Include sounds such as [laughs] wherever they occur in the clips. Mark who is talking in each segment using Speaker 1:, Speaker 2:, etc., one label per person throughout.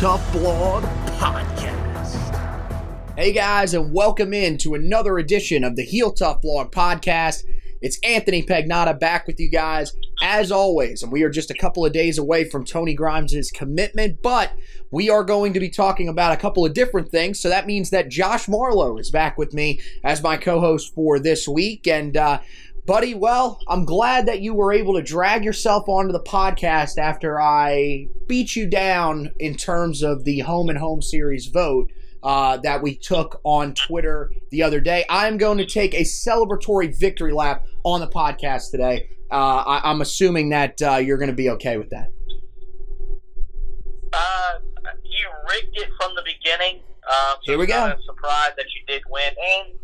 Speaker 1: Tough Blog Podcast. Hey guys, and welcome in to another edition of the Heel Tough Blog Podcast. It's Anthony Pagnotta back with you guys as always, and we are just a couple of days away from Tony Grimes' commitment, but we are going to be talking about a couple of different things. So that means that Josh Marlowe is back with me as my co-host for this week, and uh, Buddy, well, I'm glad that you were able to drag yourself onto the podcast after I beat you down in terms of the home and home series vote uh, that we took on Twitter the other day. I'm going to take a celebratory victory lap on the podcast today. Uh, I, am assuming that uh, you're going to be okay with that.
Speaker 2: Uh, you rigged it from the beginning. Um, so
Speaker 1: Here we go.
Speaker 2: Surprised that you did win, and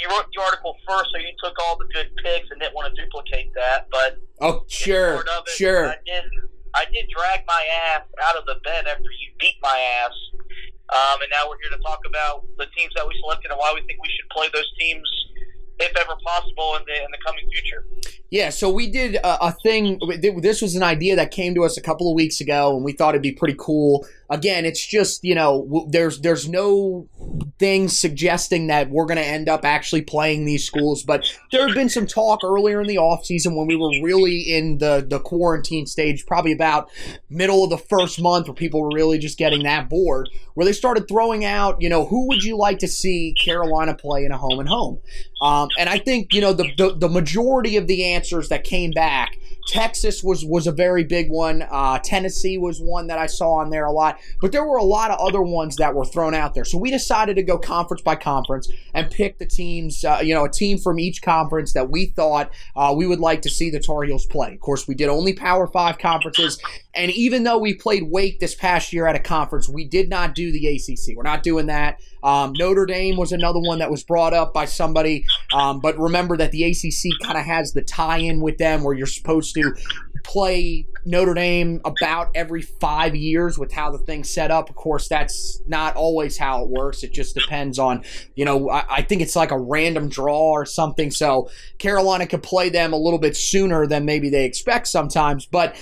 Speaker 2: you wrote the article first, so you took all the good picks and didn't want to duplicate that. But
Speaker 1: Oh, sure,
Speaker 2: it,
Speaker 1: sure.
Speaker 2: I did. I did drag my ass out of the bed after you beat my ass. Um, and now we're here to talk about the teams that we selected and why we think we should play those teams, if ever possible, in the in the coming future.
Speaker 1: Yeah, so we did a, a thing. This was an idea that came to us a couple of weeks ago, and we thought it'd be pretty cool. Again, it's just you know, there's there's no things suggesting that we're going to end up actually playing these schools, but there had been some talk earlier in the off season when we were really in the the quarantine stage, probably about middle of the first month, where people were really just getting that bored, where they started throwing out, you know, who would you like to see Carolina play in a home and home? Um, and I think you know the, the the majority of the answers that came back, Texas was was a very big one. Uh, Tennessee was one that I saw on there a lot, but there were a lot of other ones that were thrown out there. So we decided to go conference by conference and pick the teams. Uh, you know, a team from each conference that we thought uh, we would like to see the Tar Heels play. Of course, we did only Power Five conferences, and even though we played Wake this past year at a conference, we did not do the ACC. We're not doing that. Um, Notre Dame was another one that was brought up by somebody, um, but remember that the ACC kind of has the tie-in with them, where you're supposed to play Notre Dame about every five years with how the thing's set up. Of course, that's not always how it works. It just depends on, you know, I, I think it's like a random draw or something. So Carolina could play them a little bit sooner than maybe they expect sometimes. But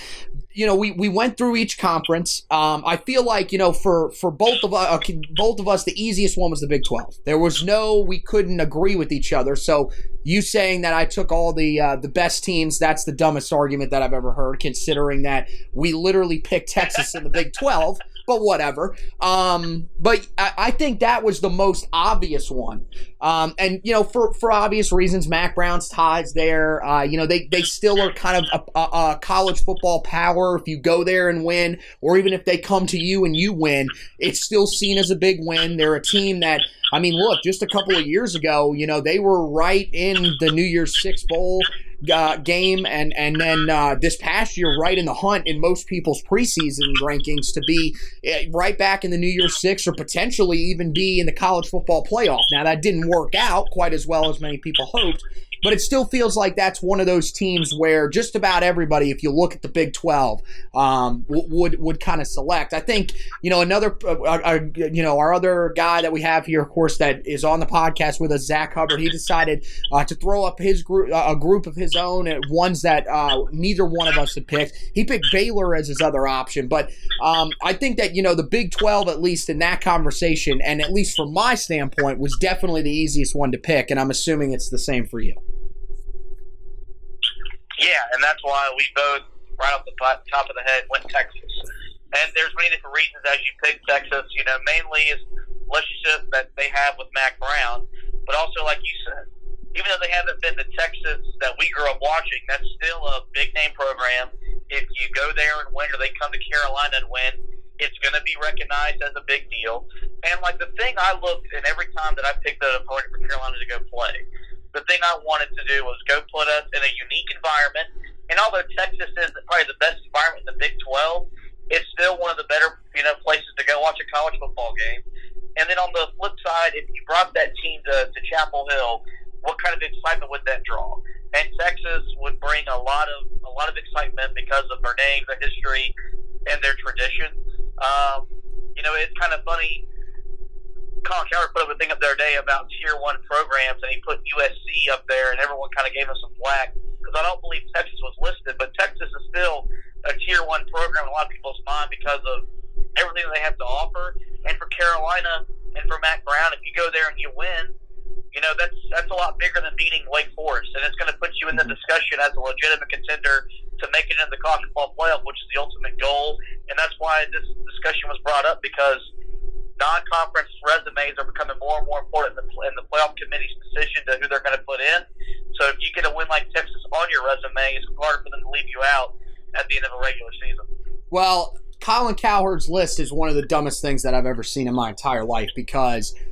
Speaker 1: you know, we, we went through each conference. Um, I feel like you know, for for both of us, uh, both of us, the easiest one was the Big Twelve. There was no, we couldn't agree with each other. So you saying that I took all the uh, the best teams, that's the dumbest argument that I've ever heard. Considering that we literally picked Texas in the Big Twelve. But whatever. Um, but I, I think that was the most obvious one. Um, and you know, for for obvious reasons, Mack Brown's ties there. Uh, you know, they they still are kind of a, a, a college football power. If you go there and win, or even if they come to you and you win, it's still seen as a big win. They're a team that. I mean, look, just a couple of years ago, you know, they were right in the New Year's Six Bowl uh, game, and and then uh, this past year, right in the hunt in most people's preseason rankings to be uh, right back in the New Year's Six, or potentially even be in the college football playoff. Now that didn't work out quite as well as many people hoped, but it still feels like that's one of those teams where just about everybody, if you look at the Big 12, um, would would kind of select. I think you know another, uh, uh, uh, you know, our other guy that we have here, of course, that is on the podcast with us, Zach Hubbard. He decided uh, to throw up his group, uh, a group of his own, ones that uh, neither one of us had picked. He picked Baylor as his other option, but um, I think that you know the Big 12, at least in that conversation, and at least from my standpoint, was definitely the easiest one to pick, and I'm assuming it's the same for you.
Speaker 2: Yeah, and that's why we both, right off the top of the head, went Texas. And there's many different reasons as you pick Texas. You know, mainly is relationship that they have with Mack Brown, but also like you said, even though they haven't been the Texas that we grew up watching, that's still a big name program. If you go there and win, or they come to Carolina and win, it's going to be recognized as a big deal. And like the thing I looked, and every time that I picked an opponent for Carolina to go play, the thing I wanted to do was go put us in a unique environment. And although Texas is probably the best environment in the Big 12, it's still one of the better you know places to go watch a college football game. And then on the flip side, if you brought that team to, to Chapel Hill, what kind of excitement would that draw? And Texas would bring a lot of a lot of excitement because of their name, their history, and their tradition. Um, you know, it's kind of funny Colin Cowherd put up a thing up the other day about tier one programs, and he put USC up there, and everyone kind of gave him some flack because I don't believe Texas was listed, but Texas is still a tier one program in a lot of people's mind because of everything they have to offer. And for Carolina and for Mack Brown, if you go there and you win, you know that's that's a lot bigger than beating Wake Forest, and it's going to put you in the mm-hmm. discussion as a legitimate contender to make it into the college football playoff, which is the ultimate goal. And that's why this discussion was brought up because non-conference resumes are becoming more and more important in the, in the playoff committee's decision to who they're going to put in. So if you get a win like Texas on your resume, it's harder for them to leave you out at the end of a regular season.
Speaker 1: Well, Colin Cowherd's list is one of the dumbest things that I've ever seen in my entire life because –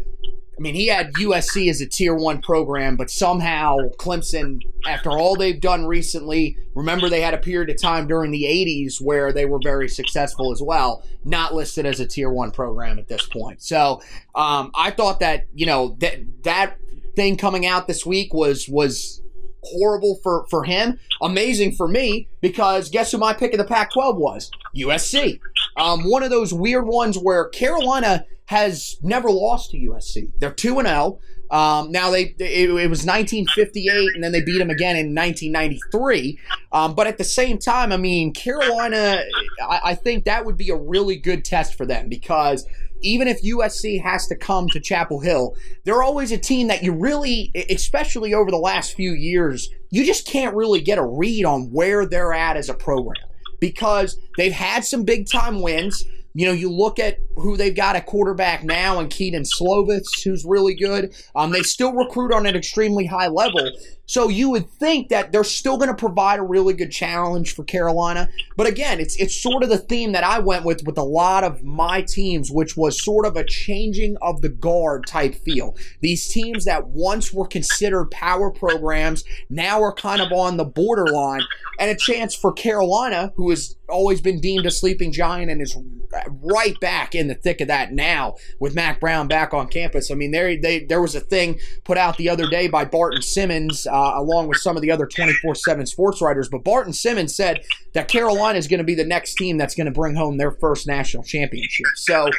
Speaker 1: I mean, he had USC as a tier one program, but somehow Clemson, after all they've done recently, remember they had a period of time during the 80s where they were very successful as well, not listed as a tier one program at this point. So um, I thought that, you know, that, that thing coming out this week was, was, horrible for, for him, amazing for me, because guess who my pick of the Pac 12 was? USC. Um, one of those weird ones where Carolina has never lost to USC. They're 2 and 0. Um, now they it, it, was 1958, and then they beat them again in 1993. Um, but at the same time, I mean, Carolina, I, I think that would be a really good test for them because even if USC has to come to Chapel Hill, they're always a team that you really, especially over the last few years, you just can't really get a read on where they're at as a program because they've had some big time wins. You know, you look at who they've got at quarterback now and Kedon Slovis, who's really good. Um, they still recruit on an extremely high level. So you would think that they're still going to provide a really good challenge for Carolina. But again, it's it's sort of the theme that I went with with a lot of my teams, which was sort of a changing of the guard type feel. These teams that once were considered power programs now are kind of on the borderline, and a chance for Carolina, who has always been deemed a sleeping giant and is right back in the thick of that now with Mack Brown back on campus. I mean, there they there was a thing put out the other day by Barton Simmons uh, along with some of the other 24 7 sports writers. But Barton Simmons said that Carolina is going to be the next team that's going to bring home their first national championship. So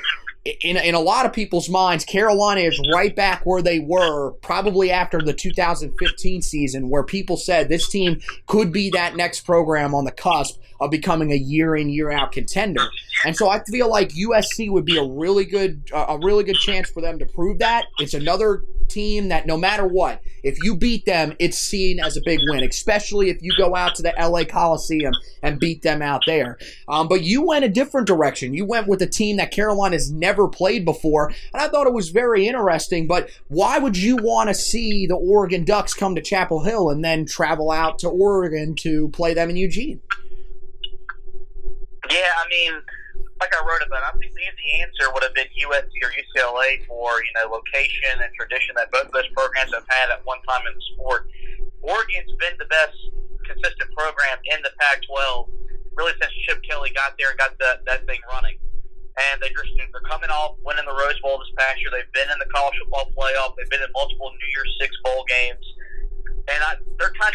Speaker 1: in, in a lot of people's minds, Carolina is right back where they were probably after the 2015 season, where people said this team could be that next program on the cusp of becoming a year in year out contender. And so I feel like USC would be a really good a really good chance for them to prove that. It's another team that no matter what, if you beat them, it's seen as a big win, especially if you go out to the LA Coliseum and beat them out there. Um, but you went a different direction. You went with a team that Carolina has never played before, and I thought it was very interesting. But why would you want to see the Oregon Ducks come to Chapel Hill and then travel out to Oregon to play them in Eugene?
Speaker 2: Yeah, I mean like I wrote about, I think the easy answer would have been USC or UCLA for you know location and tradition that both of those programs have had at one time in the sport. Oregon's been the best consistent program in the Pac-12 really since Chip Kelly got there and got that that thing running. And they just they're coming off winning the Rose Bowl this past year. They've been in the college football playoff. They've been in multiple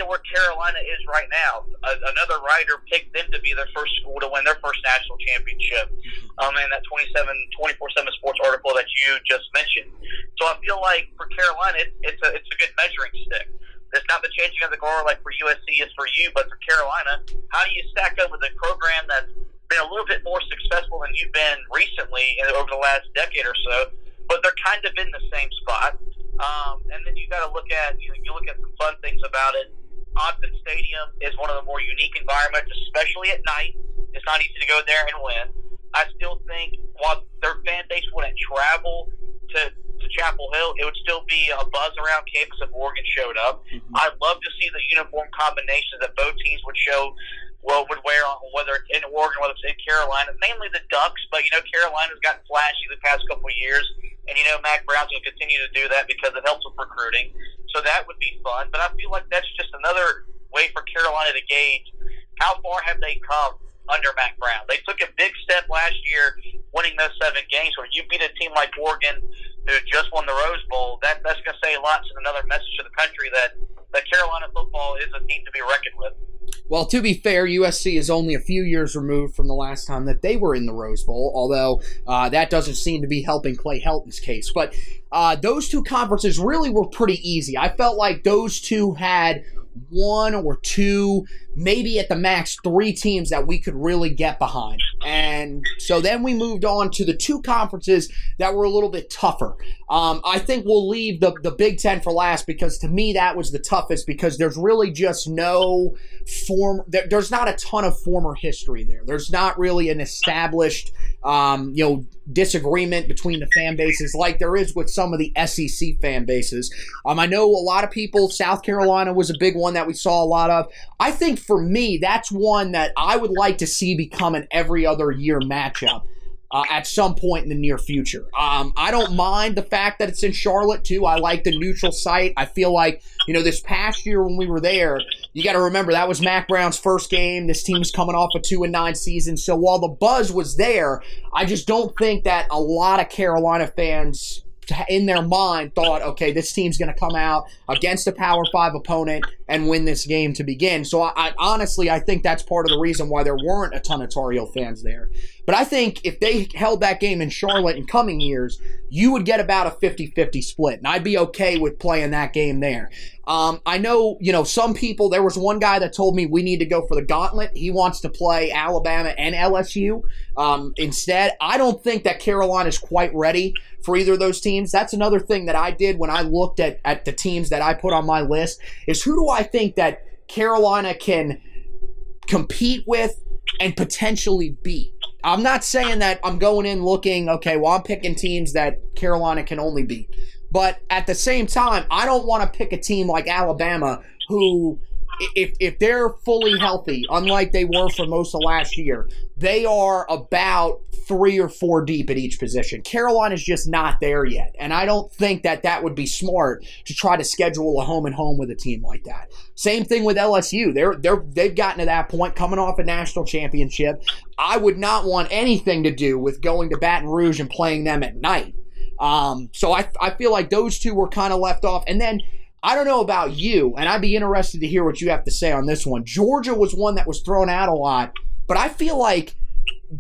Speaker 2: of where Carolina is right now. A, another writer picked them to be their first school to win their first national championship. Um, in that 27, 24/7 Sports article that you just mentioned. So I feel like for Carolina, it, it's a it's a good measuring stick. It's not the changing of the guard like for USC is for you, but for Carolina, how do you stack up with a program that's been a little bit more successful than you've been recently over the last decade or so? But they're kind of in the same spot. Um, and then you got to look at you, know, you look at some fun things about it. Autzen Stadium is one of the more unique environments, especially at night. It's not easy to go there and win. I still think while their fan base wouldn't travel to, to Chapel Hill, it would still be a buzz around campus if Oregon showed up. Mm-hmm. I'd love to see the uniform combinations that both teams would show well would wear on whether it's in Oregon, whether it's in Carolina, mainly the Ducks, but you know Carolina's gotten flashy the past couple of years. And you know, Mack Brown's going to continue to do that because it helps with recruiting. So that would be fun. But I feel like that's just another way for Carolina to gauge how far have they come under Mack Brown. They took a big step last year, winning those seven games. When you beat a team like Oregon, who just won the Rose Bowl, that that's going to say a lot. It's another message to the country that that Carolina football is a team to be reckoned with.
Speaker 1: Well, to be fair, USC is only a few years removed from the last time that they were in the Rose Bowl, although uh, that doesn't seem to be helping Clay Helton's case. But uh, those two conferences really were pretty easy. I felt like those two had one or two, maybe at the max three teams that we could really get behind. And so then we moved on to the two conferences that were a little bit tougher. Um, I think we'll leave the, the Big Ten for last because to me that was the toughest because there's really just no form, there, there's not a ton of former history there. There's not really an established, um, you know, disagreement between the fan bases like there is with some of the SEC fan bases. Um, I know a lot of people, South Carolina was a big one that we saw a lot of. I think for me, that's one that I would like to see become an every other year matchup uh, at some point in the near future. Um, I don't mind the fact that it's in Charlotte too. I like the neutral site. I feel like you know this past year when we were there, you got to remember that was Mack Brown's first game. This team's coming off a two and nine season, so while the buzz was there, I just don't think that a lot of Carolina fans in their mind thought, okay, this team's going to come out against a Power Five opponent and win this game to begin. So I, I, honestly, I think that's part of the reason why there weren't a ton of Tar Heel fans there. But I think if they held that game in Charlotte in coming years, you would get about a 50-50 split, and I'd be okay with playing that game there. Um, I know, you know, some people. There was one guy that told me we need to go for the gauntlet. He wants to play Alabama and LSU um, instead. I don't think that Carolina is quite ready for either of those teams. That's another thing that I did when I looked at at the teams that I put on my list. Is who do I think that Carolina can compete with and potentially beat? I'm not saying that I'm going in looking okay. Well, I'm picking teams that Carolina can only beat. But at the same time, I don't want to pick a team like Alabama who if, if they're fully healthy, unlike they were for most of last year, they are about three or four deep at each position. Carolina's just not there yet. And I don't think that that would be smart to try to schedule a home and home with a team like that. Same thing with LSU. They're, they're, they've gotten to that point coming off a national championship. I would not want anything to do with going to Baton Rouge and playing them at night. Um, so I, I feel like those two were kind of left off. And then I don't know about you, and I'd be interested to hear what you have to say on this one. Georgia was one that was thrown out a lot, but I feel like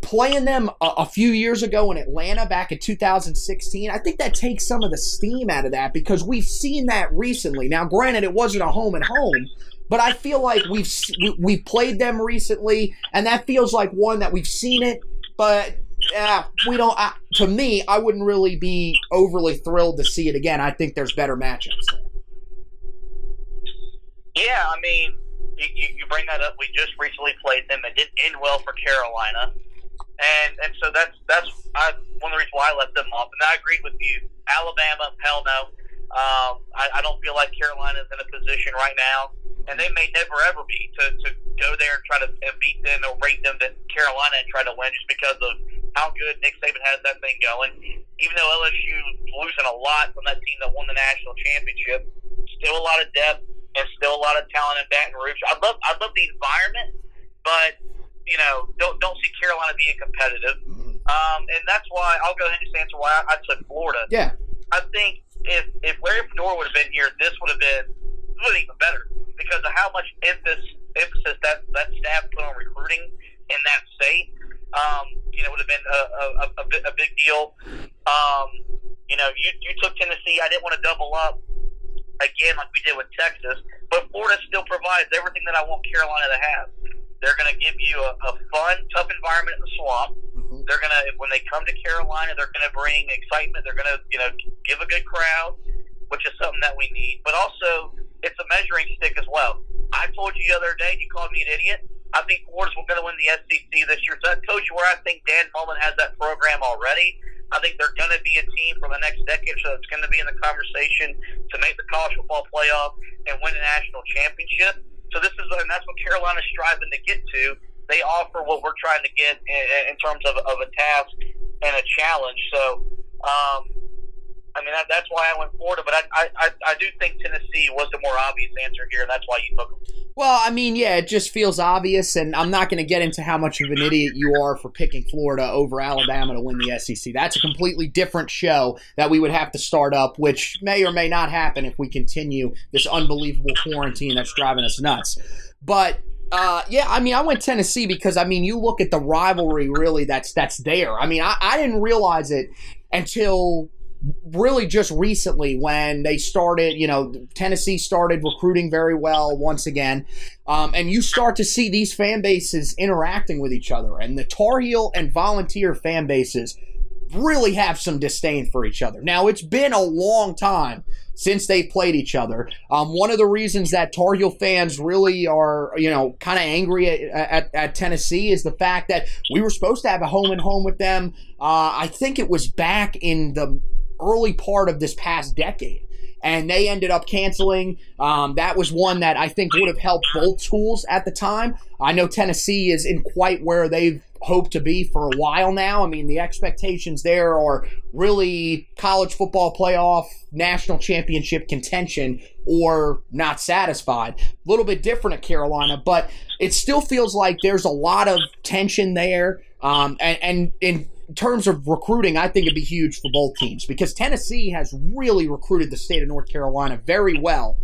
Speaker 1: playing them a, a, few years ago in Atlanta back in 2016, I think that takes some of the steam out of that because we've seen that recently. Now, granted, it wasn't a home and home, but I feel like we've we've played them recently, and that feels like one that we've seen it, but yeah, we don't. Uh, to me, I wouldn't really be overly thrilled to see it again. I think there's better matchups.
Speaker 2: Yeah, I mean, you, you bring that up. We just recently played them. It didn't end well for Carolina, and and so that's that's I, one of the reasons why I left them off. And I agreed with you. Alabama, hell no. Um, I, I don't feel like Carolina's in a position right now, and they may never ever be to, to go there and try to beat them or rate them to Carolina and try to win just because of how good Nick Saban has that thing going. Even though LSU losing a lot from that team that won the national championship, still a lot of depth and still a lot of talent in Baton Rouge. I love I love the environment, but you know don't don't see Carolina being competitive. Mm-hmm. Um, and that's why I'll go ahead and just answer why I, I took Florida.
Speaker 1: Yeah,
Speaker 2: I think if if Larry Fedora would have been here, this would have been really even better because of how much emphasis emphasis that that staff put on recruiting in that state. Um, you know, would have been a, a, a, a big deal. Um, you know, you, you took Tennessee. I didn't want to double up again like we did with Texas, but Florida still provides everything that I want Carolina to have. They're going to give you a, a fun, tough environment in the swamp. Mm-hmm. They're going to, when they come to Carolina, they're going to bring excitement. They're going to, you know, give a good crowd, which is something that we need. But also, it's a measuring stick as well. I told you the other day, you called me an idiot. I think Florida's going to win the SEC this year. So that tells you where I think Dan Mullen has that program already. I think they're going to be a team for the next decade, so it's going to be in the conversation to make the college football playoff and win a national championship. So this is, and that's what Carolina's striving to get to. They offer what we're trying to get in, in terms of, of a task and a challenge. So, um, I mean, that, that's why I went Florida, but I, I, I do think Tennessee was the more obvious answer here, and that's why you took them.
Speaker 1: Well, I mean, yeah, it just feels obvious, and I'm not going to get into how much of an idiot you are for picking Florida over Alabama to win the SEC. That's a completely different show that we would have to start up, which may or may not happen if we continue this unbelievable quarantine that's driving us nuts. But uh, yeah, I mean, I went Tennessee because I mean, you look at the rivalry really that's that's there. I mean, I, I didn't realize it until really just recently when they started, you know, Tennessee started recruiting very well once again. Um, and you start to see these fan bases interacting with each other. And the Tar Heel and volunteer fan bases really have some disdain for each other. Now, it's been a long time since they've played each other. Um, one of the reasons that Tar Heel fans really are, you know, kind of angry at, at, at, Tennessee is the fact that we were supposed to have a home and home with them. Uh, I think it was back in the early part of this past decade. And they ended up canceling. Um, that was one that I think would have helped both schools at the time. I know Tennessee is in quite where they've hoped to be for a while now. I mean, the expectations there are really college football playoff, national championship contention, or not satisfied. A little bit different at Carolina, but it still feels like there's a lot of tension there. Um, and, and, and in terms of recruiting, I think it'd be huge for both teams because Tennessee has really recruited the state of North Carolina very well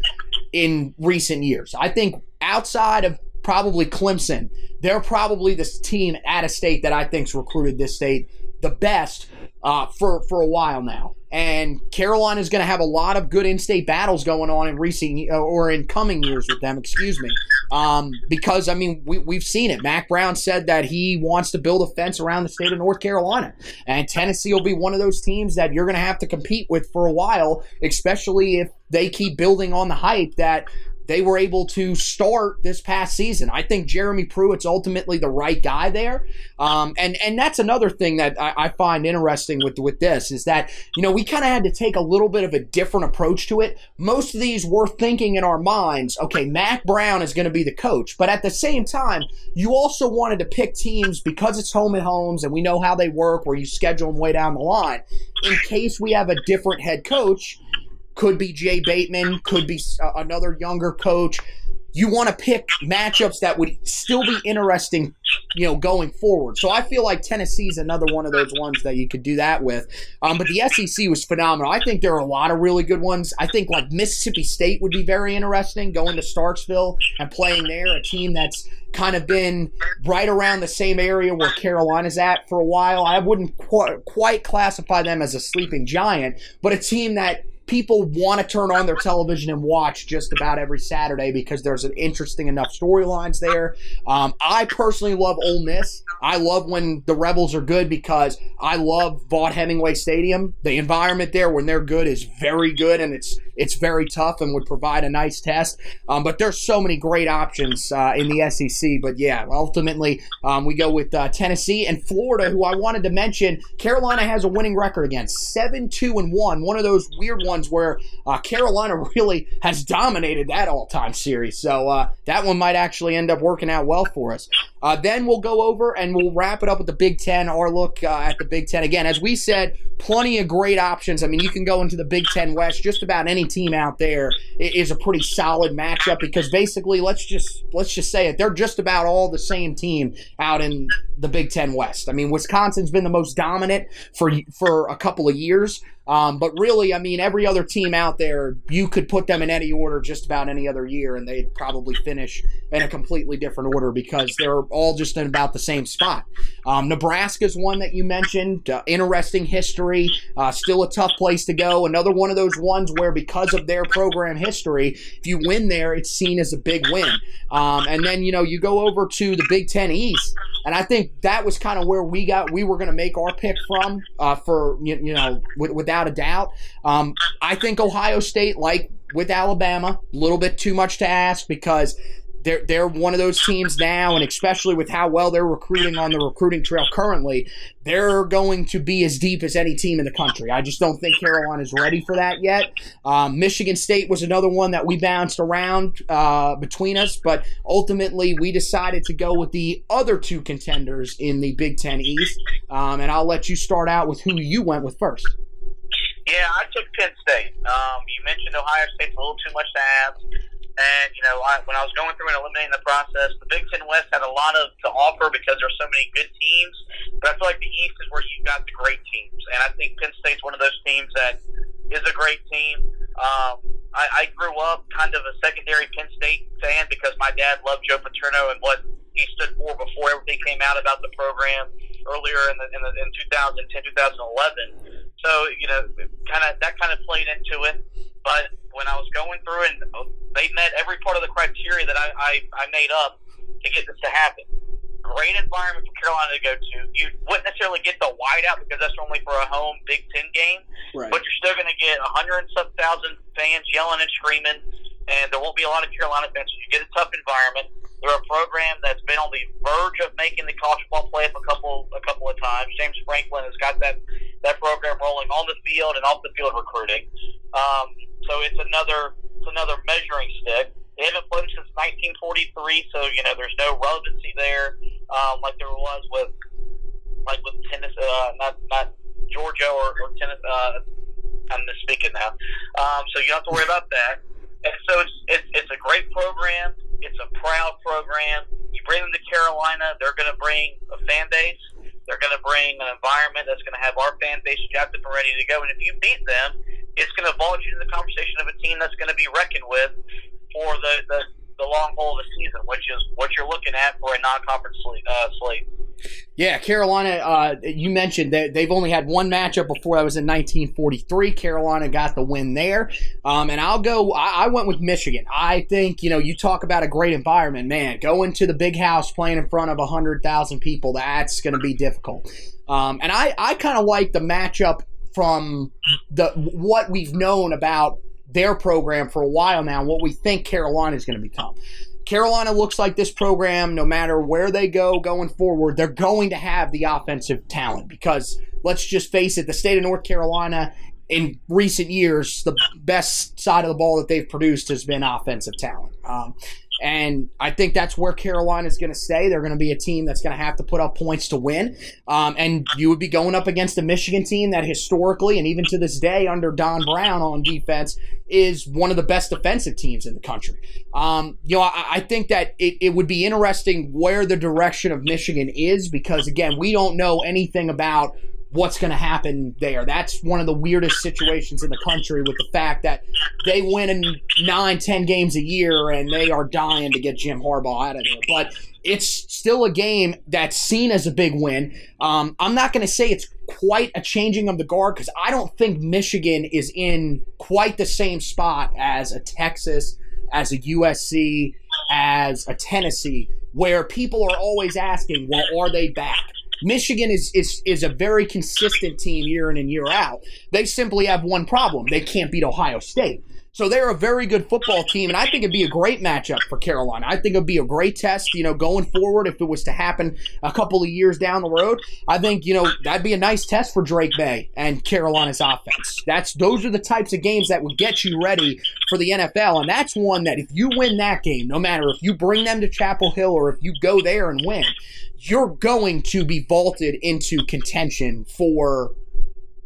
Speaker 1: in recent years. I think outside of probably Clemson, they're probably the team at a state that I think's recruited this state the best uh, for for a while now. And Carolina is going to have a lot of good in-state battles going on in recent or in coming years with them. Excuse me, um, because I mean we we've seen it. Mack Brown said that he wants to build a fence around the state of North Carolina, and Tennessee will be one of those teams that you're going to have to compete with for a while, especially if they keep building on the hype that they were able to start this past season. I think Jeremy Pruitt's ultimately the right guy there, um, and and that's another thing that I, I, find interesting with with this is that you know we kind of had to take a little bit of a different approach to it. Most of these were thinking in our minds, okay, Mack Brown is going to be the coach, but at the same time, you also wanted to pick teams because it's home and homes, and we know how they work, where you schedule them way down the line. In case we have a different head coach could be Jay Bateman, could be another younger coach. You want to pick matchups that would still be interesting, you know, going forward. So I feel like Tennessee's another one of those ones that you could do that with. Um, but the SEC was phenomenal. I think there are a lot of really good ones. I think like Mississippi State would be very interesting going to Starkville and playing there, a team that's kind of been right around the same area where Carolina's at for a while. I wouldn't qu- quite classify them as a sleeping giant, but a team that people want to turn on their television and watch just about every Saturday because there's an interesting enough storylines there. Um, I personally love Ole Miss. I love when the Rebels are good because I love Vaught-Hemingway Stadium. The environment there when they're good is very good and it's it's very tough and would provide a nice test. Um, but there's so many great options uh, in the SEC. But yeah, ultimately um, we go with uh, Tennessee and Florida, who I wanted to mention. Carolina has a winning record against seven two and one. One of those weird ones ones where uh, Carolina [laughs] really has dominated that all time series. So uh, that one might actually end up working out well for us. Uh, then we'll go over and we'll wrap it up with the Big Ten, our look uh, at the Big Ten. Again, as we said, plenty of great options. I mean, you can go into the Big Ten West. Just about any team out there is a pretty solid matchup because basically, let's just let's just say it, they're just about all the same team out in the Big Ten West. I mean, Wisconsin's been the most dominant for for a couple of years. Um, but really, I mean, every other team out there, you could put them in any order just about any other year, and they'd probably finish in a completely different order because they're all just in about the same spot. Um, Nebraska's one that you mentioned. Uh, interesting history. Uh, still a tough place to go. Another one of those ones where, because of their program history, if you win there, it's seen as a big win. Um, and then, you know, you go over to the Big Ten East, and I think that was kind of where we got, we were going to make our pick from uh, for, you, you know, w- without a doubt. Um, I think Ohio State, like with Alabama, a little bit too much to ask because they're they're one of those teams now, and especially with how well they're recruiting on the recruiting trail currently, they're going to be as deep as any team in the country. I just don't think Carolina is ready for that yet. Um, Michigan State was another one that we bounced around uh, between us, but ultimately we decided to go with the other two contenders in the Big Ten East. Um, and I'll let you start out with who you went with first.
Speaker 2: Yeah, I took Penn State. Um, you mentioned Ohio State's a little too much to ask. And you know, I, when I was going through and eliminating the process, the Big Ten West had a lot of to offer because there's so many good teams. But I feel like the East is where you've got the great teams, and I think Penn State's one of those teams that is a great team. Um, I, I grew up kind of a secondary Penn State fan because my dad loved Joe Paterno and what he stood for before everything came out about the program earlier in the, in, the, in 2010, 2011. So you know, kind of that kind of played into it. But when I was going through and oh, they met every part of the criteria that I, I, I made up to get this to happen. Great environment for Carolina to go to. You wouldn't necessarily get the whiteout because that's only for a home Big Ten game,
Speaker 1: Right.
Speaker 2: but you're still going to get a hundred and some thousand fans yelling and screaming, and there won't be a lot of Carolina fans. So you get a tough environment. They're a program that's been on the verge of making the college football playoff a couple a couple of times. James Franklin has got that that program rolling on the field and off the field recruiting. Um, so it's another it's another measuring stick. They haven't played since 1943, so you know there's no relevancy there, um, like there was with like with tennis, uh, not not Georgia or, or tennis. Uh, I'm misspeaking now. Um, so you don't have to worry about that. And so it's, it's it's a great program. It's a proud program. You bring them to Carolina, they're going to bring a fan base. They're going to bring an environment that's going to have our fan base jacked up and ready to go. And if you beat them, it's going to vault you into the conversation of a team that's going to be reckoned with for the, the, the long haul of the season, which is what you're looking at for a non-conference slate. Uh, slate.
Speaker 1: Yeah, Carolina. Uh, you mentioned that they've only had one matchup before. That was in 1943. Carolina got the win there. Um, and I'll go. I, I went with Michigan. I think you know you talk about a great environment, man. Going to the big house, playing in front of hundred thousand people. That's going to be difficult. Um, and I I kind of like the matchup from the what we've known about their program for a while now. What we think Carolina is going to become. Carolina looks like this program, no matter where they go going forward, they're going to have the offensive talent because let's just face it, the state of North Carolina in recent years, the best side of the ball that they've produced has been offensive talent. Um, and I think that's where Carolina is going to stay. They're going to be a team that's going to have to put up points to win. Um, and you would be going up against a Michigan team that historically and even to this day under Don Brown on defense is one of the best defensive teams in the country. Um, you know, I, I think that it, it would be interesting where the direction of Michigan is because, again, we don't know anything about what's going to happen there. That's one of the weirdest situations in the country with the fact that they win in nine, ten games a year and they are dying to get Jim Harbaugh out of there. But it's still a game that's seen as a big win. Um, I'm not going to say it's quite a changing of the guard because I don't think Michigan is in quite the same spot as a Texas, as a USC, as a Tennessee, where people are always asking, well, are they back? Michigan is, is is a very consistent team year in and year out. They simply have one problem. They can't beat Ohio State. So they're a very good football team, and I think it'd be a great matchup for Carolina. I think it'd be a great test, you know, going forward if it was to happen a couple of years down the road. I think, you know, that'd be a nice test for Drake Maye and Carolina's offense. That's those are the types of games that would get you ready for the NFL, and that's one that if you win that game, no matter if you bring them to Chapel Hill or if you go there and win, you're going to be vaulted into contention for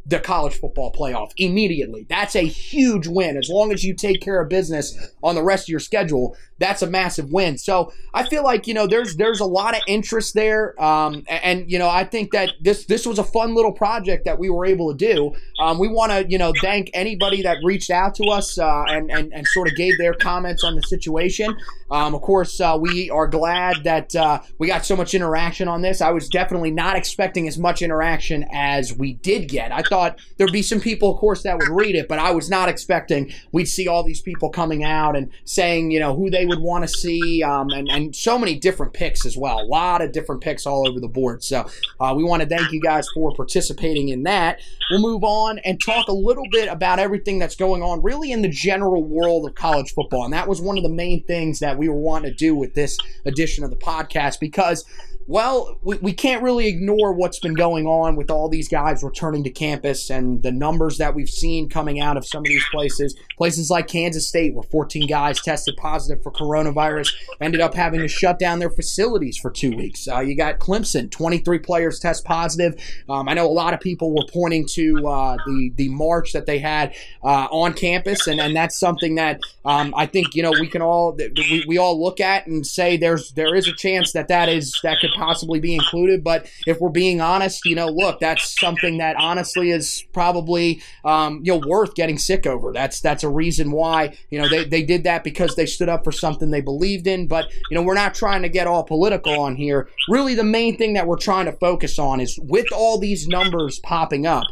Speaker 1: the college football playoff immediately. That's a huge win. As long as you take care of business on the rest of your schedule, that's a massive win. So I feel like you know there's there's a lot of interest there, um, and, you know I think that this this was a fun little project that we were able to do. Um, we want to you know thank anybody that reached out to us uh, and, and and sort of gave their comments on the situation. Um, of course, uh, we are glad that uh, we got so much interaction on this. I was definitely not expecting as much interaction as we did get. I thought there'd be some people, of course, that would read it, but I was not expecting we'd see all these people coming out and saying, you know, who they would want to see, um, and, and so many different picks as well. A lot of different picks all over the board. So uh, we want to thank you guys for participating in that. We'll move on and talk a little bit about everything that's going on really in the general world of college football. And that was one of the main things that we were wanting to do with this edition of the podcast because well, we, we can't really ignore what's been going on with all these guys returning to campus and the numbers that we've seen coming out of some of these places. Places like Kansas State, where 14 guys tested positive for coronavirus, ended up having to shut down their facilities for two weeks. Uh, you got Clemson, 23 players test positive. Um, I know a lot of people were pointing to uh, the, the march that they had uh, on campus, and, and that's something that um, I think, you know, we can all, we, we all look at and say there's there is a chance that that is, that could possibly be included. But if we're being honest, you know, look, that's something that honestly is probably um, you know worth getting sick over. That's that's a reason why you know they, they did that because they stood up for something they believed in. But you know, we're not trying to get all political on here. Really, the main thing that we're trying to focus on is with all these numbers popping up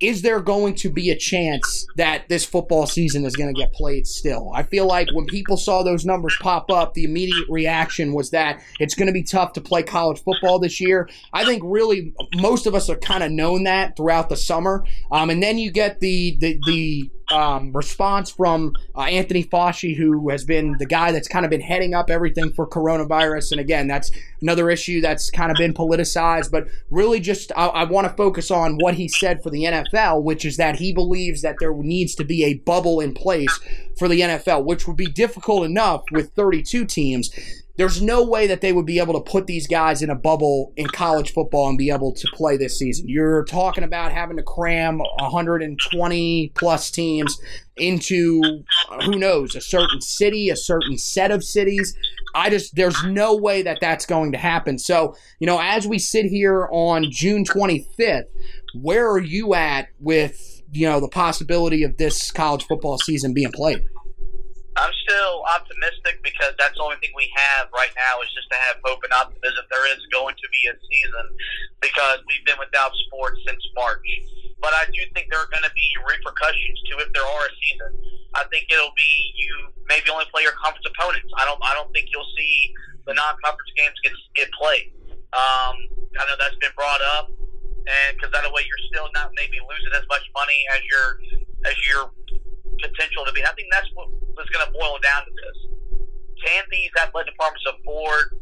Speaker 1: is there going to be a chance that this football season is going to get played still? I feel like when people saw those numbers pop up, the immediate reaction was that it's going to be tough to play college football this year. I think really most of us have kind of known that throughout the summer. Um, and then you get the, the, the um, response from uh, Anthony Fauci, who has been the guy that's kind of been heading up everything for coronavirus. And again, that's another issue that's kind of been politicized. But really, just I, I want to focus on what he said for the NFL, which is that he believes that there needs to be a bubble in place for the NFL, which would be difficult enough with 32 teams there's no way that they would be able to put these guys in a bubble in college football and be able to play this season. You're talking about having to cram 120 plus teams into who knows a certain city, a certain set of cities. I just there's no way that that's going to happen. So, you know, as we sit here on June 25th, where are you at with, you know, the possibility of this college football season being played?
Speaker 2: I'm still optimistic because that's the only thing we have right now is just to have hope and optimism. There is going to be a season because we've been without sports since March. But I do think there are going to be repercussions to if there are a season. I think it'll be you maybe only play your conference opponents. I don't. I don't think you'll see the non-conference games get get played. Um, I know that's been brought up, and because that way you're still not maybe losing as much money as your as your potential to be. I think that's what was going to boil down to this. Can these athletic departments afford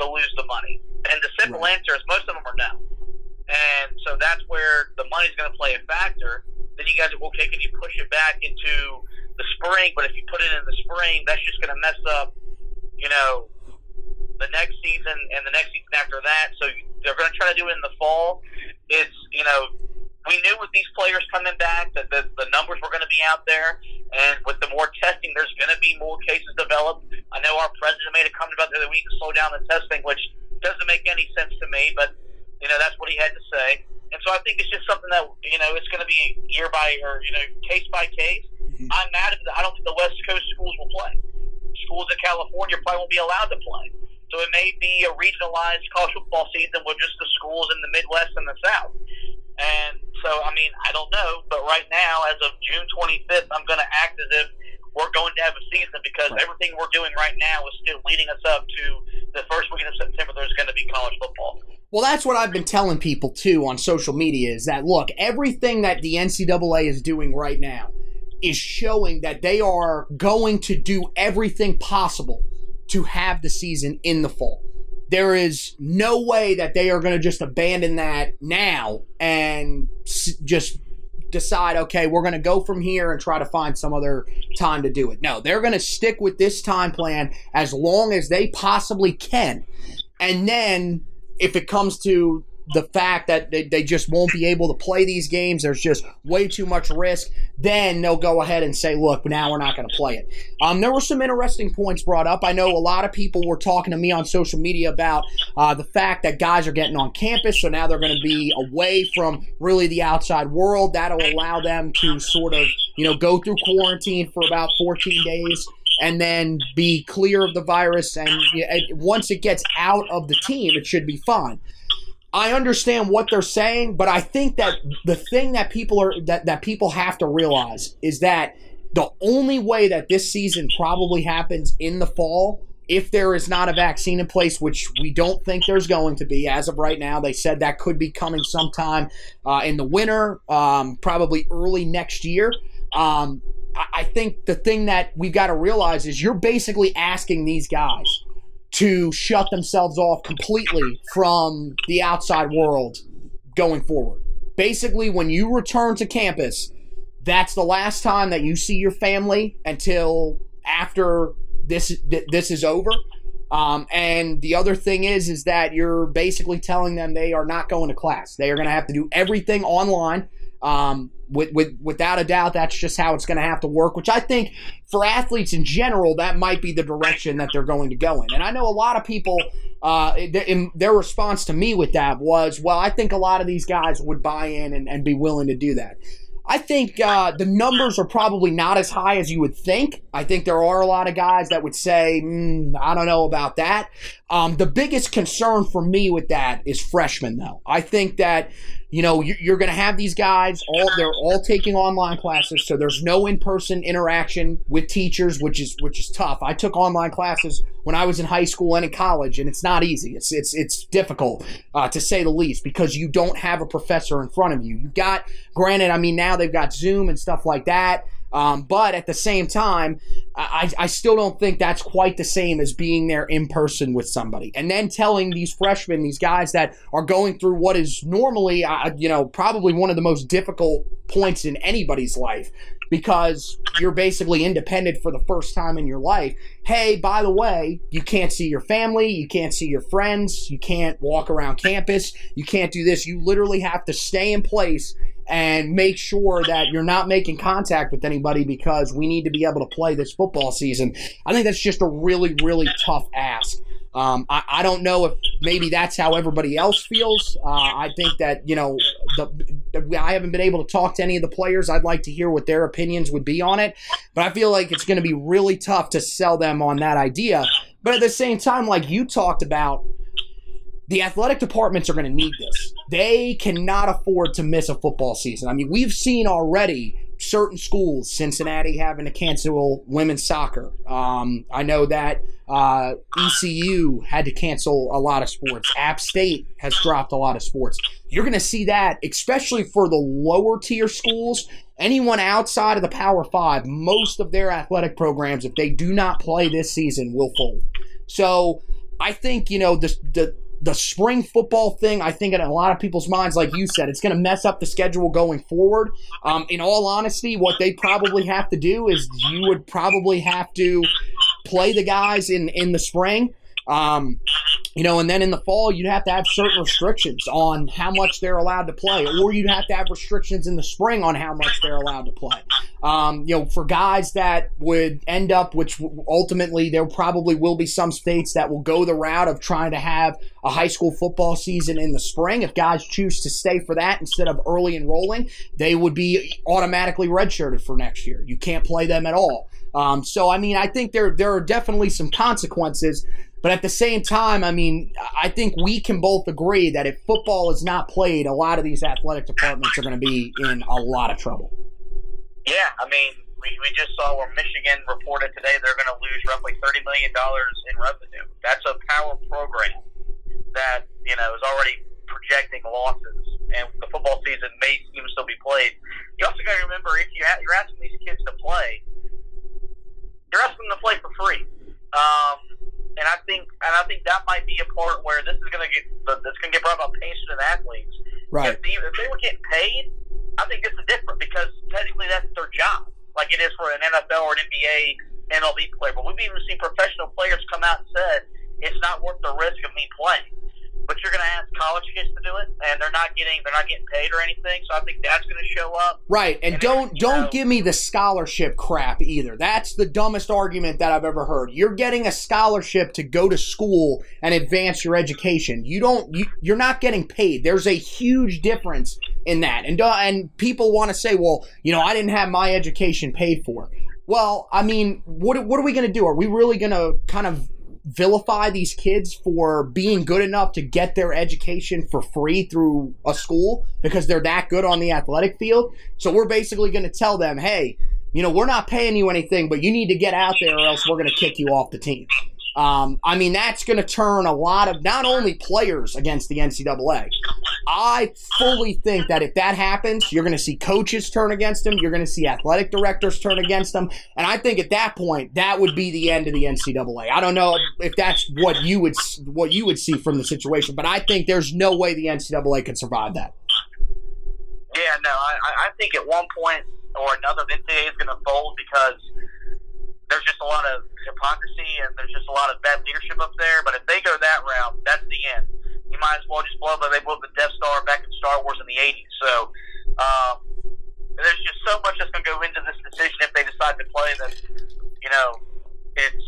Speaker 2: to lose the money? And the simple right. answer is most of them are no. And so that's where the money's going to play a factor. Then you guys are, okay, can you push it back into the spring? But if you put it in the spring, that's just going to mess up, you know, the next season and the next season after that. So they're going to try to do it in the fall. It's, you know, we knew with these players coming back that the, the numbers were going to be out there, and with the more testing, there's going to be more cases developed. I know our president made a comment about the other week to slow down the testing, which doesn't make any sense to me, but you know that's what he had to say. And so I think it's just something that you know it's going to be year by or you know case by case. Mm-hmm. I'm mad at. I don't think the West Coast schools will play. Schools in California probably won't be allowed to play. So it may be a regionalized college football season with just the schools in the Midwest and the South. And so, I mean, I don't know, but right now, as of June 25th, I'm going to act as if we're going to have a season because right. everything we're doing right now is still leading us up to the first weekend of September. There's going to be college football.
Speaker 1: Well, that's what I've been telling people too on social media is that look, everything that the NCAA is doing right now is showing that they are going to do everything possible to have the season in the fall there is no way that they are going to just abandon that now and just decide, okay, we're going to go from here and try to find some other time to do it. No, they're going to stick with this time plan as long as they possibly can. And then if it comes to the fact that they, they just won't be able to play these games, there's just way too much risk, then they'll go ahead and say, look, now we're not going to play it. Um, there were some interesting points brought up. I know a lot of people were talking to me on social media about uh, the fact that guys are getting on campus, so now they're going to be away from really the outside world. That'll allow them to sort of, you know, go through quarantine for about 14 days and then be clear of the virus. And once it gets out of the team, it should be fine. I understand what they're saying, but I think that the thing that people are that, that people have to realize is that the only way that this season probably happens in the fall if there is not a vaccine in place, which we don't think there's going to be as of right now. They said that could be coming sometime uh, in the winter, um, probably early next year. Um, I think the thing that we've got to realize is you're basically asking these guys to shut themselves off completely from the outside world going forward. Basically, when you return to campus, that's the last time that you see your family until after this this is over. Um, and the other thing is, is that you're basically telling them they are not going to class. They are going to have to do everything online. Um, with, with without a doubt, that's just how it's going to have to work. Which I think for athletes in general, that might be the direction that they're going to go in. And I know a lot of people, uh, in their response to me with that was, well, I think a lot of these guys would buy in and, and be willing to do that. I think uh, the numbers are probably not as high as you would think. I think there are a lot of guys that would say, mm, I don't know about that. Um, the biggest concern for me with that is freshmen, though. I think that you know you're going to have these guys all they're all taking online classes so there's no in-person interaction with teachers which is which is tough. I took online classes when i was in high school and in college and it's not easy. It's it's it's difficult uh, to say the least because you don't have a professor in front of you. You got granted i mean now they've got zoom and stuff like that um, but at the same time, I, I still don't think that's quite the same as being there in person with somebody. And then telling these freshmen, these guys that are going through what is normally, uh, you know, probably one of the most difficult points in anybody's life because you're basically independent for the first time in your life. Hey, by the way, you can't see your family, you can't see your friends, you can't walk around campus, you can't do this. You literally have to stay in place and make sure that you're not making contact with anybody because we need to be able to play this football season. I think that's just a really, really tough ask. Um, I, I, don't know if maybe that's how everybody else feels. Uh, I think that, you know, the, the, I haven't been able to talk to any of the players. I'd like to hear what their opinions would be on it. But I feel like it's going to be really tough to sell them on that idea. But at the same time, like you talked about, the athletic departments are going to need this. They cannot afford to miss a football season. I mean, we've seen already certain schools, Cincinnati having to cancel women's soccer. Um, I know that uh, ECU had to cancel a lot of sports. App State has dropped a lot of sports. You're going to see that, especially for the lower tier schools. Anyone outside of the Power Five, most of their athletic programs, if they do not play this season, will fold. So I think you know the the the spring football thing, I think in a lot of people's minds, like you said, it's going to mess up the schedule going forward. Um, in all honesty, what they probably have to do is you would probably have to play the guys in in the spring. Um, you know, and then in the fall, you'd have to have certain restrictions on how much they're allowed to play, or you'd have to have restrictions in the spring on how much they're allowed to play. Um, you know, for guys that would end up, which ultimately there probably will be some states that will go the route of trying to have a high school football season in the spring. If guys choose to stay for that instead of early enrolling, they would be automatically redshirted for next year. You can't play them at all. Um, so, I mean, I think there there are definitely some consequences but at the same time, I mean, I think we can both agree that if football is not played, a lot of these athletic departments are going to be in a lot of trouble.
Speaker 2: Yeah, I mean, we, we just saw where Michigan reported today they're going to lose roughly $30 million in revenue. That's a power program that, you know, is already projecting losses, and the football season may even still be played. You also got to remember if you ha- you're asking these kids to play, you're asking them to play for free. Um, and I think and I think that might be a part where this is going to get this going to get brought about patient athletes.
Speaker 1: Right.
Speaker 2: If, the, if they were getting paid, I think this is different because technically that's their job, like it is for an NFL or an NBA, MLB player. But we've even seen professional players come out and said it's not worth the risk of me playing. but you're going to ask college kids to do it, and they're not getting they're not getting paid or anything. So I think that's going to show up.
Speaker 1: Right, and,
Speaker 2: And
Speaker 1: don't don't
Speaker 2: know-
Speaker 1: give me the scholarship crap either. That's the dumbest argument that I've ever heard. You're getting a scholarship to go to school and advance your education. You don't you, you're not getting paid. There's a huge difference in that. And uh, and people want to say, "Well, you know, I didn't have my education paid for." Well, I mean, what what are we going to do? Are we really going to kind of vilify these kids for being good enough to get their education for free through a school because they're that good on the athletic field. So we're basically going to tell them, hey, you know, we're not paying you anything, but you need to get out there or else we're going to kick you off the team. Um, I mean, that's going to turn a lot of not only players against the NCAA. I fully think that if that happens, you're going to see coaches turn against them. You're going to see athletic directors turn against them. And I think at that point, that would be the end of the NCAA. I don't know if that's what you would what you would see from the situation, but I think there's no way the NCAA could survive that.
Speaker 2: Yeah, no, I, I- think at one point or another, the NCAA is going to fold because there's just a lot of hypocrisy and there's just a lot of bad leadership up there. But if they go that route, that's the end. You might as well just blow up. They blew up the Death Star back in Star Wars in the '80s. So um, there's just so much that's going to go into this decision if they decide to play that. You know, it's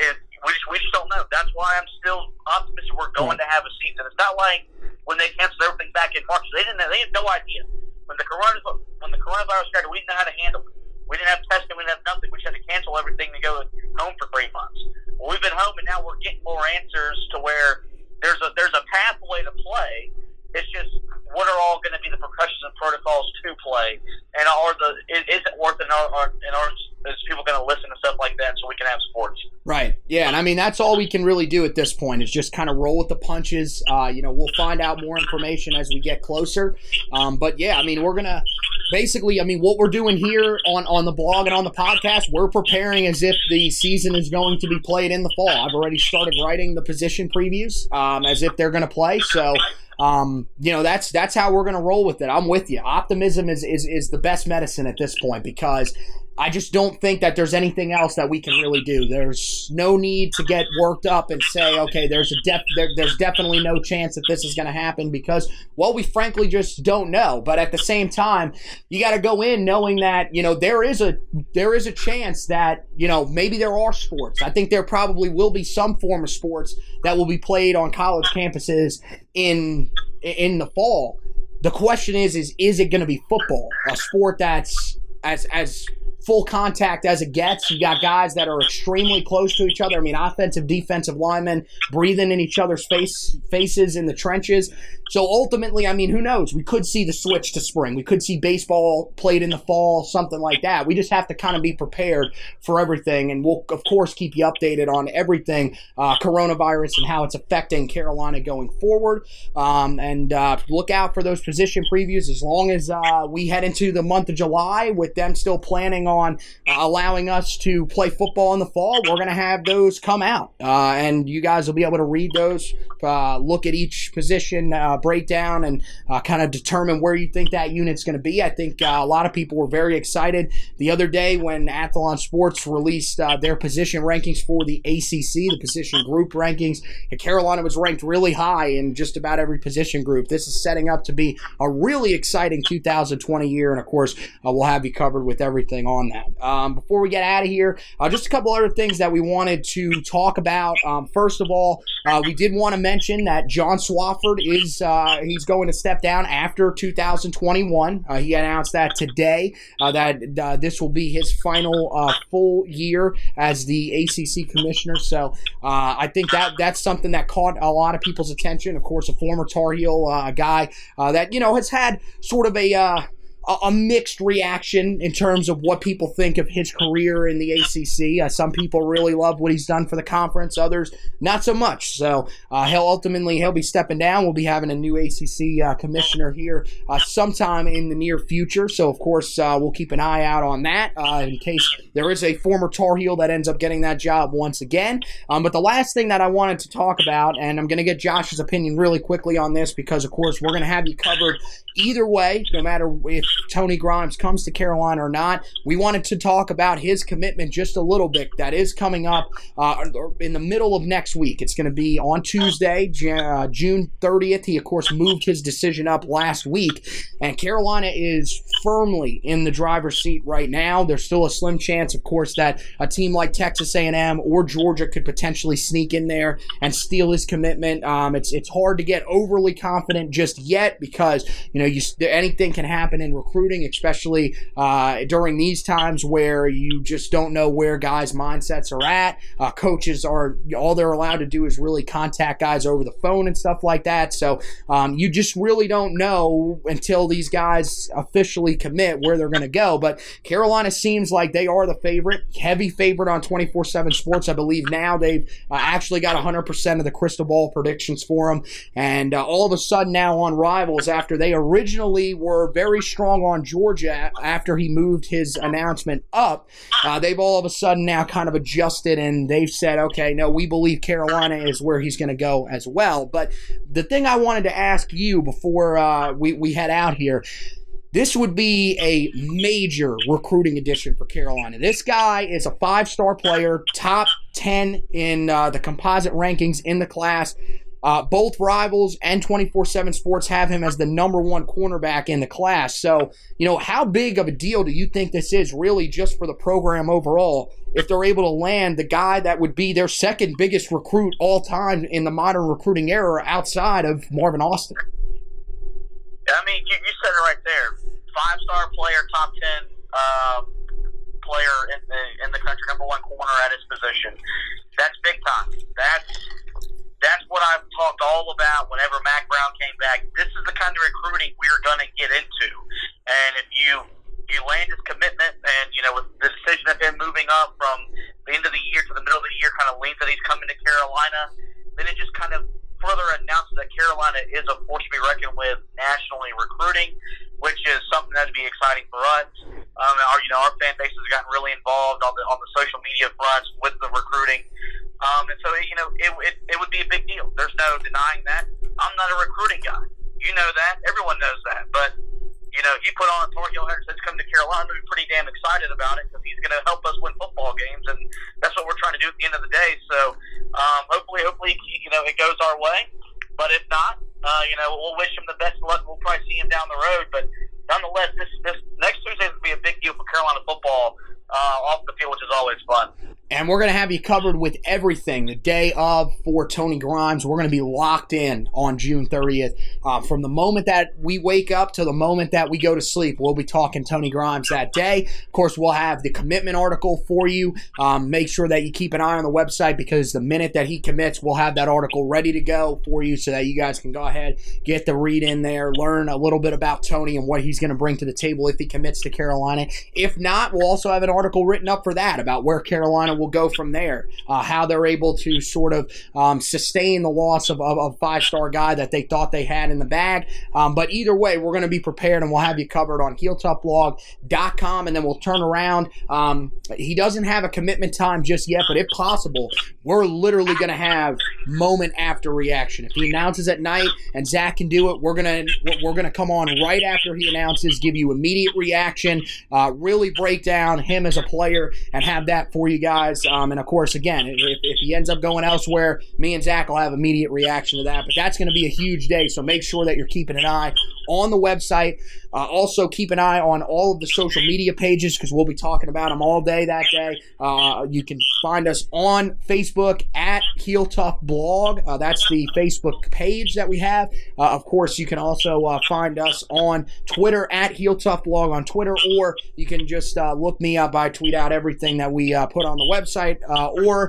Speaker 2: it. We just, we just don't know. That's why I'm still optimistic we're going to have a season. It's not like when they canceled everything back in March. They didn't. They had no idea when the corona when the coronavirus started. We didn't know how to handle it. We didn't have testing. We didn't have nothing. We had to cancel everything to go home for three months. Well, we've been home, and now we're getting more answers to where there's a there's a pathway to play. It's just what are all going to be the precautions and protocols to play, and are the is, is it worth are, are, and are is people going to listen to stuff like that so we can have sports?
Speaker 1: Right. Yeah, and I mean that's all we can really do at this point is just kind of roll with the punches. Uh, you know, we'll find out more information as we get closer. Um, but yeah, I mean we're gonna basically, I mean what we're doing here on on the blog and on the podcast, we're preparing as if the season is going to be played in the fall. I've already started writing the position previews um, as if they're going to play. So. Um, you know that's that's how we're gonna roll with it. I'm with you. Optimism is, is is the best medicine at this point because I just don't think that there's anything else that we can really do. There's no need to get worked up and say, okay, there's a def- there, there's definitely no chance that this is going to happen because, well, we frankly just don't know. But at the same time, you got to go in knowing that you know there is a there is a chance that you know maybe there are sports. I think there probably will be some form of sports that will be played on college campuses in in the fall. The question is, is is it going to be football, a sport that's as as full contact as it gets. You got guys that are extremely close to each other. I mean, offensive, defensive linemen breathing in each other's face faces in the trenches. So ultimately, I mean, who knows? We could see the switch to spring. We could see baseball played in the fall, something like that. We just have to kind of be prepared for everything, and we'll of course keep you updated on everything uh, coronavirus and how it's affecting Carolina going forward. Um, and uh, look out for those position previews as long as uh, we head into the month of July with them still planning on uh, allowing us to play football in the fall. We're going to have those come out, uh, and you guys will be able to read those, uh, look at each position breakdown, and uh, kind of determine where you think that unit's going to be. I think uh, a lot of people were very excited the other day when Athlon Sports released uh, their position rankings for the ACC, the position group rankings. And Carolina was ranked really high in just about every position group. This is setting up to be a really exciting 2020 year, and of course, uh, we'll have you covered with everything on that. Um, before we get out of here, uh, just a couple other things that we wanted to talk about. Um, first of all, uh, we did want to mention that John Swofford is uh, he's going to step down after 2021. Uh, he announced that today uh, that uh, this will be his final uh, full year as the ACC commissioner. So uh, I think that that's something that caught a lot of people's attention. Of course, a former Tar Heel guy that you know has had sort of a a, mixed reaction in terms of what people think of his career in the ACC. Uh, some people really love what he's done for the conference, others not so much. So uh, he'll ultimately he'll be stepping down. We'll be having a new ACC uh, commissioner here uh, sometime in the near future. So of course uh, we'll keep an eye out on that uh, in case there is a former Tar Heel that ends up getting that job once again. Um, but the last thing that I wanted to talk about, and I'm going to get Josh's opinion really quickly on this because of course we're going to have you covered either way, no matter if Tony Grimes comes to Carolina or not. We wanted to talk about his commitment just a little bit. That is coming up uh, in the middle of next week. It's going to be on Tuesday, uh, June 30th. He, of course, moved his decision up last week, and Carolina is firmly in the driver's seat right now. There's still a slim chance, of course, that a team like Texas A&M or Georgia could potentially sneak in there and steal his commitment. Um, it's it's hard to get overly confident just yet because you know you anything can happen in recruiting, especially uh, during these times where you just don't know where guys' mindsets are at. Uh, coaches are all they're allowed to do is really contact guys over the phone and stuff like that. So um, you just really don't know until these guys officially commit where they're going to go. But Carolina seems like they are the favorite, heavy favorite on 24 7 Sports. I believe now they've uh, actually got 100% of the crystal ball predictions for them. And uh, all of a sudden now on Rivals, after they originally were very strong on Georgia after he moved his announcement up, uh, they've all of a sudden now kind of adjusted and they've said, okay, no, we believe Carolina is where he's going to go as well. But the thing I wanted to ask you before uh, we, we head out here this would be a major recruiting addition for Carolina. This guy is a five star player, top 10 in uh, the composite rankings in the class. Uh, both rivals and 24 7 Sports have him as the number one cornerback in the class. So, you know, how big of a deal do you think this is really just for the program overall if they're able to land the guy that would be their second biggest recruit all time in the modern recruiting era outside of Marvin Austin?
Speaker 2: I mean, you, you said it right there. Five star player, top 10 uh, player in the, in the country, number one corner at his position. That's big time. That's that's what I've talked all about whenever Mack Brown came back. This is the kind of recruiting we're going to get into. And if you you land his commitment, and you know with the decision of him moving up from the end of the year to the middle of the year, kind of leans that he's coming to Carolina, then it just kind of further announces that Carolina is a force to be reckoned with nationally recruiting, which is something that would be exciting for us. Um, our, you know, our fan base has gotten really involved on the on the social media fronts with the recruiting. Um, and so, you know, it, it, it would be a big deal. There's no denying that. I'm not a recruiting guy. You know that. Everyone knows that. But, you know, he put on a Tar Heel Henderson to come to Carolina. We're pretty damn excited about it because he's going to help us win football games. And that's what we're trying to do at the end of the day. So um, hopefully, hopefully, you know, it goes our way. But if not, uh, you know, we'll wish him the best luck. We'll probably see him down the road. But nonetheless, this, this next Tuesday is going to be a big deal for Carolina football uh, off the field, which is always fun.
Speaker 1: You covered with everything the day of for Tony Grimes. We're going to be locked in on June 30th. Uh, from the moment that we wake up to the moment that we go to sleep, we'll be talking Tony Grimes that day. Of course, we'll have the commitment article for you. Um, make sure that you keep an eye on the website because the minute that he commits, we'll have that article ready to go for you so that you guys can go ahead, get the read in there, learn a little bit about Tony and what he's going to bring to the table if he commits to Carolina. If not, we'll also have an article written up for that about where Carolina will go from there. Uh, how they're able to sort of um, sustain the loss of, a five star guy that they thought they had in the bag. Um, but either way, we're going to be prepared and we'll have you covered on heeltoughblog.com and then we'll turn around. Um, he doesn't have a commitment time just yet, but if possible, we're literally going to have moment after reaction. If he announces at night and Zach can do it, we're gonna we're gonna come on right after he announces, give you immediate reaction, uh, really break down him as a player, and have that for you guys. Um, and of course, again, if, if he ends up going elsewhere, me and Zach will have immediate reaction to that. But that's going to be a huge day, so make sure that you're keeping an eye on the website. Uh, also, keep an eye on all of the social media pages because we'll be talking about them all day that day. Uh, you can find us on Facebook at Heel Tough Blog. Uh, that's the Facebook page that we have. Uh, of course, you can also uh, find us on Twitter at Heel Tough Blog on Twitter, or you can just uh, look me up. I tweet out everything that we put on the website or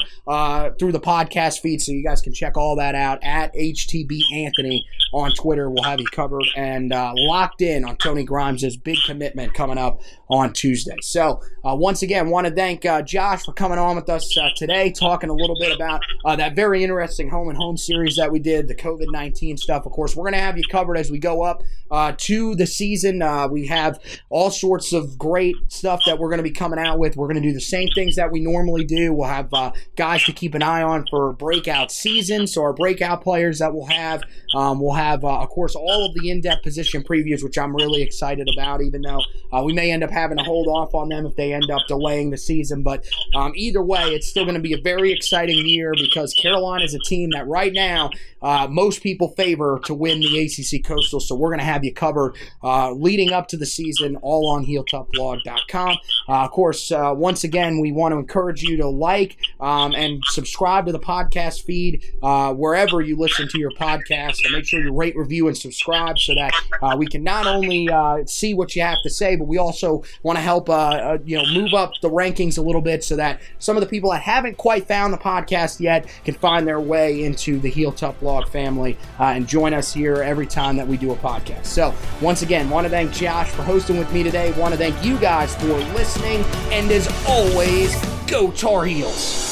Speaker 1: through the podcast feed, so you guys can check all that out at HTB Anthony on Twitter. We'll have you covered and locked in on. Tony Grimes' big commitment coming up on Tuesday. So, uh, once again, want to thank uh, Josh for coming on with us uh, today, talking a little bit about uh, that very interesting home and home series that we did, the COVID 19 stuff. Of course, we're going to have you covered as we go up uh, to the season. Uh, we have all sorts of great stuff that we're going to be coming out with. We're going to do the same things that we normally do. We'll have guys to keep an eye on for breakout season. So, our breakout players that we'll have. Um, we'll have, of course, all of the in depth position previews, which I'm really excited about, even though we may end up having to hold off on them if they end up delaying the season. But um, either way, it's still going to be a very exciting year because Carolina is a team that right now uh, most people favor to win the ACC Coastal. So we're going to have you covered uh, leading up to the season, all on HeelToughBlog.com. Uh, of course, uh, once again, we want to encourage you to like um, and subscribe to the podcast feed uh, wherever you listen to your podcast. And make sure you rate, review, and subscribe so that uh, we can not only see what you have to say, but we also want to help uh you know move up the rankings a little bit so that some of the people that haven't quite found the podcast yet can find their way into the Heel Tough Blog family uh, and join us here every time that we do a podcast. So, once again, want to thank Josh for hosting with me today. Want to thank you guys for listening. And as always, go Tar Heels.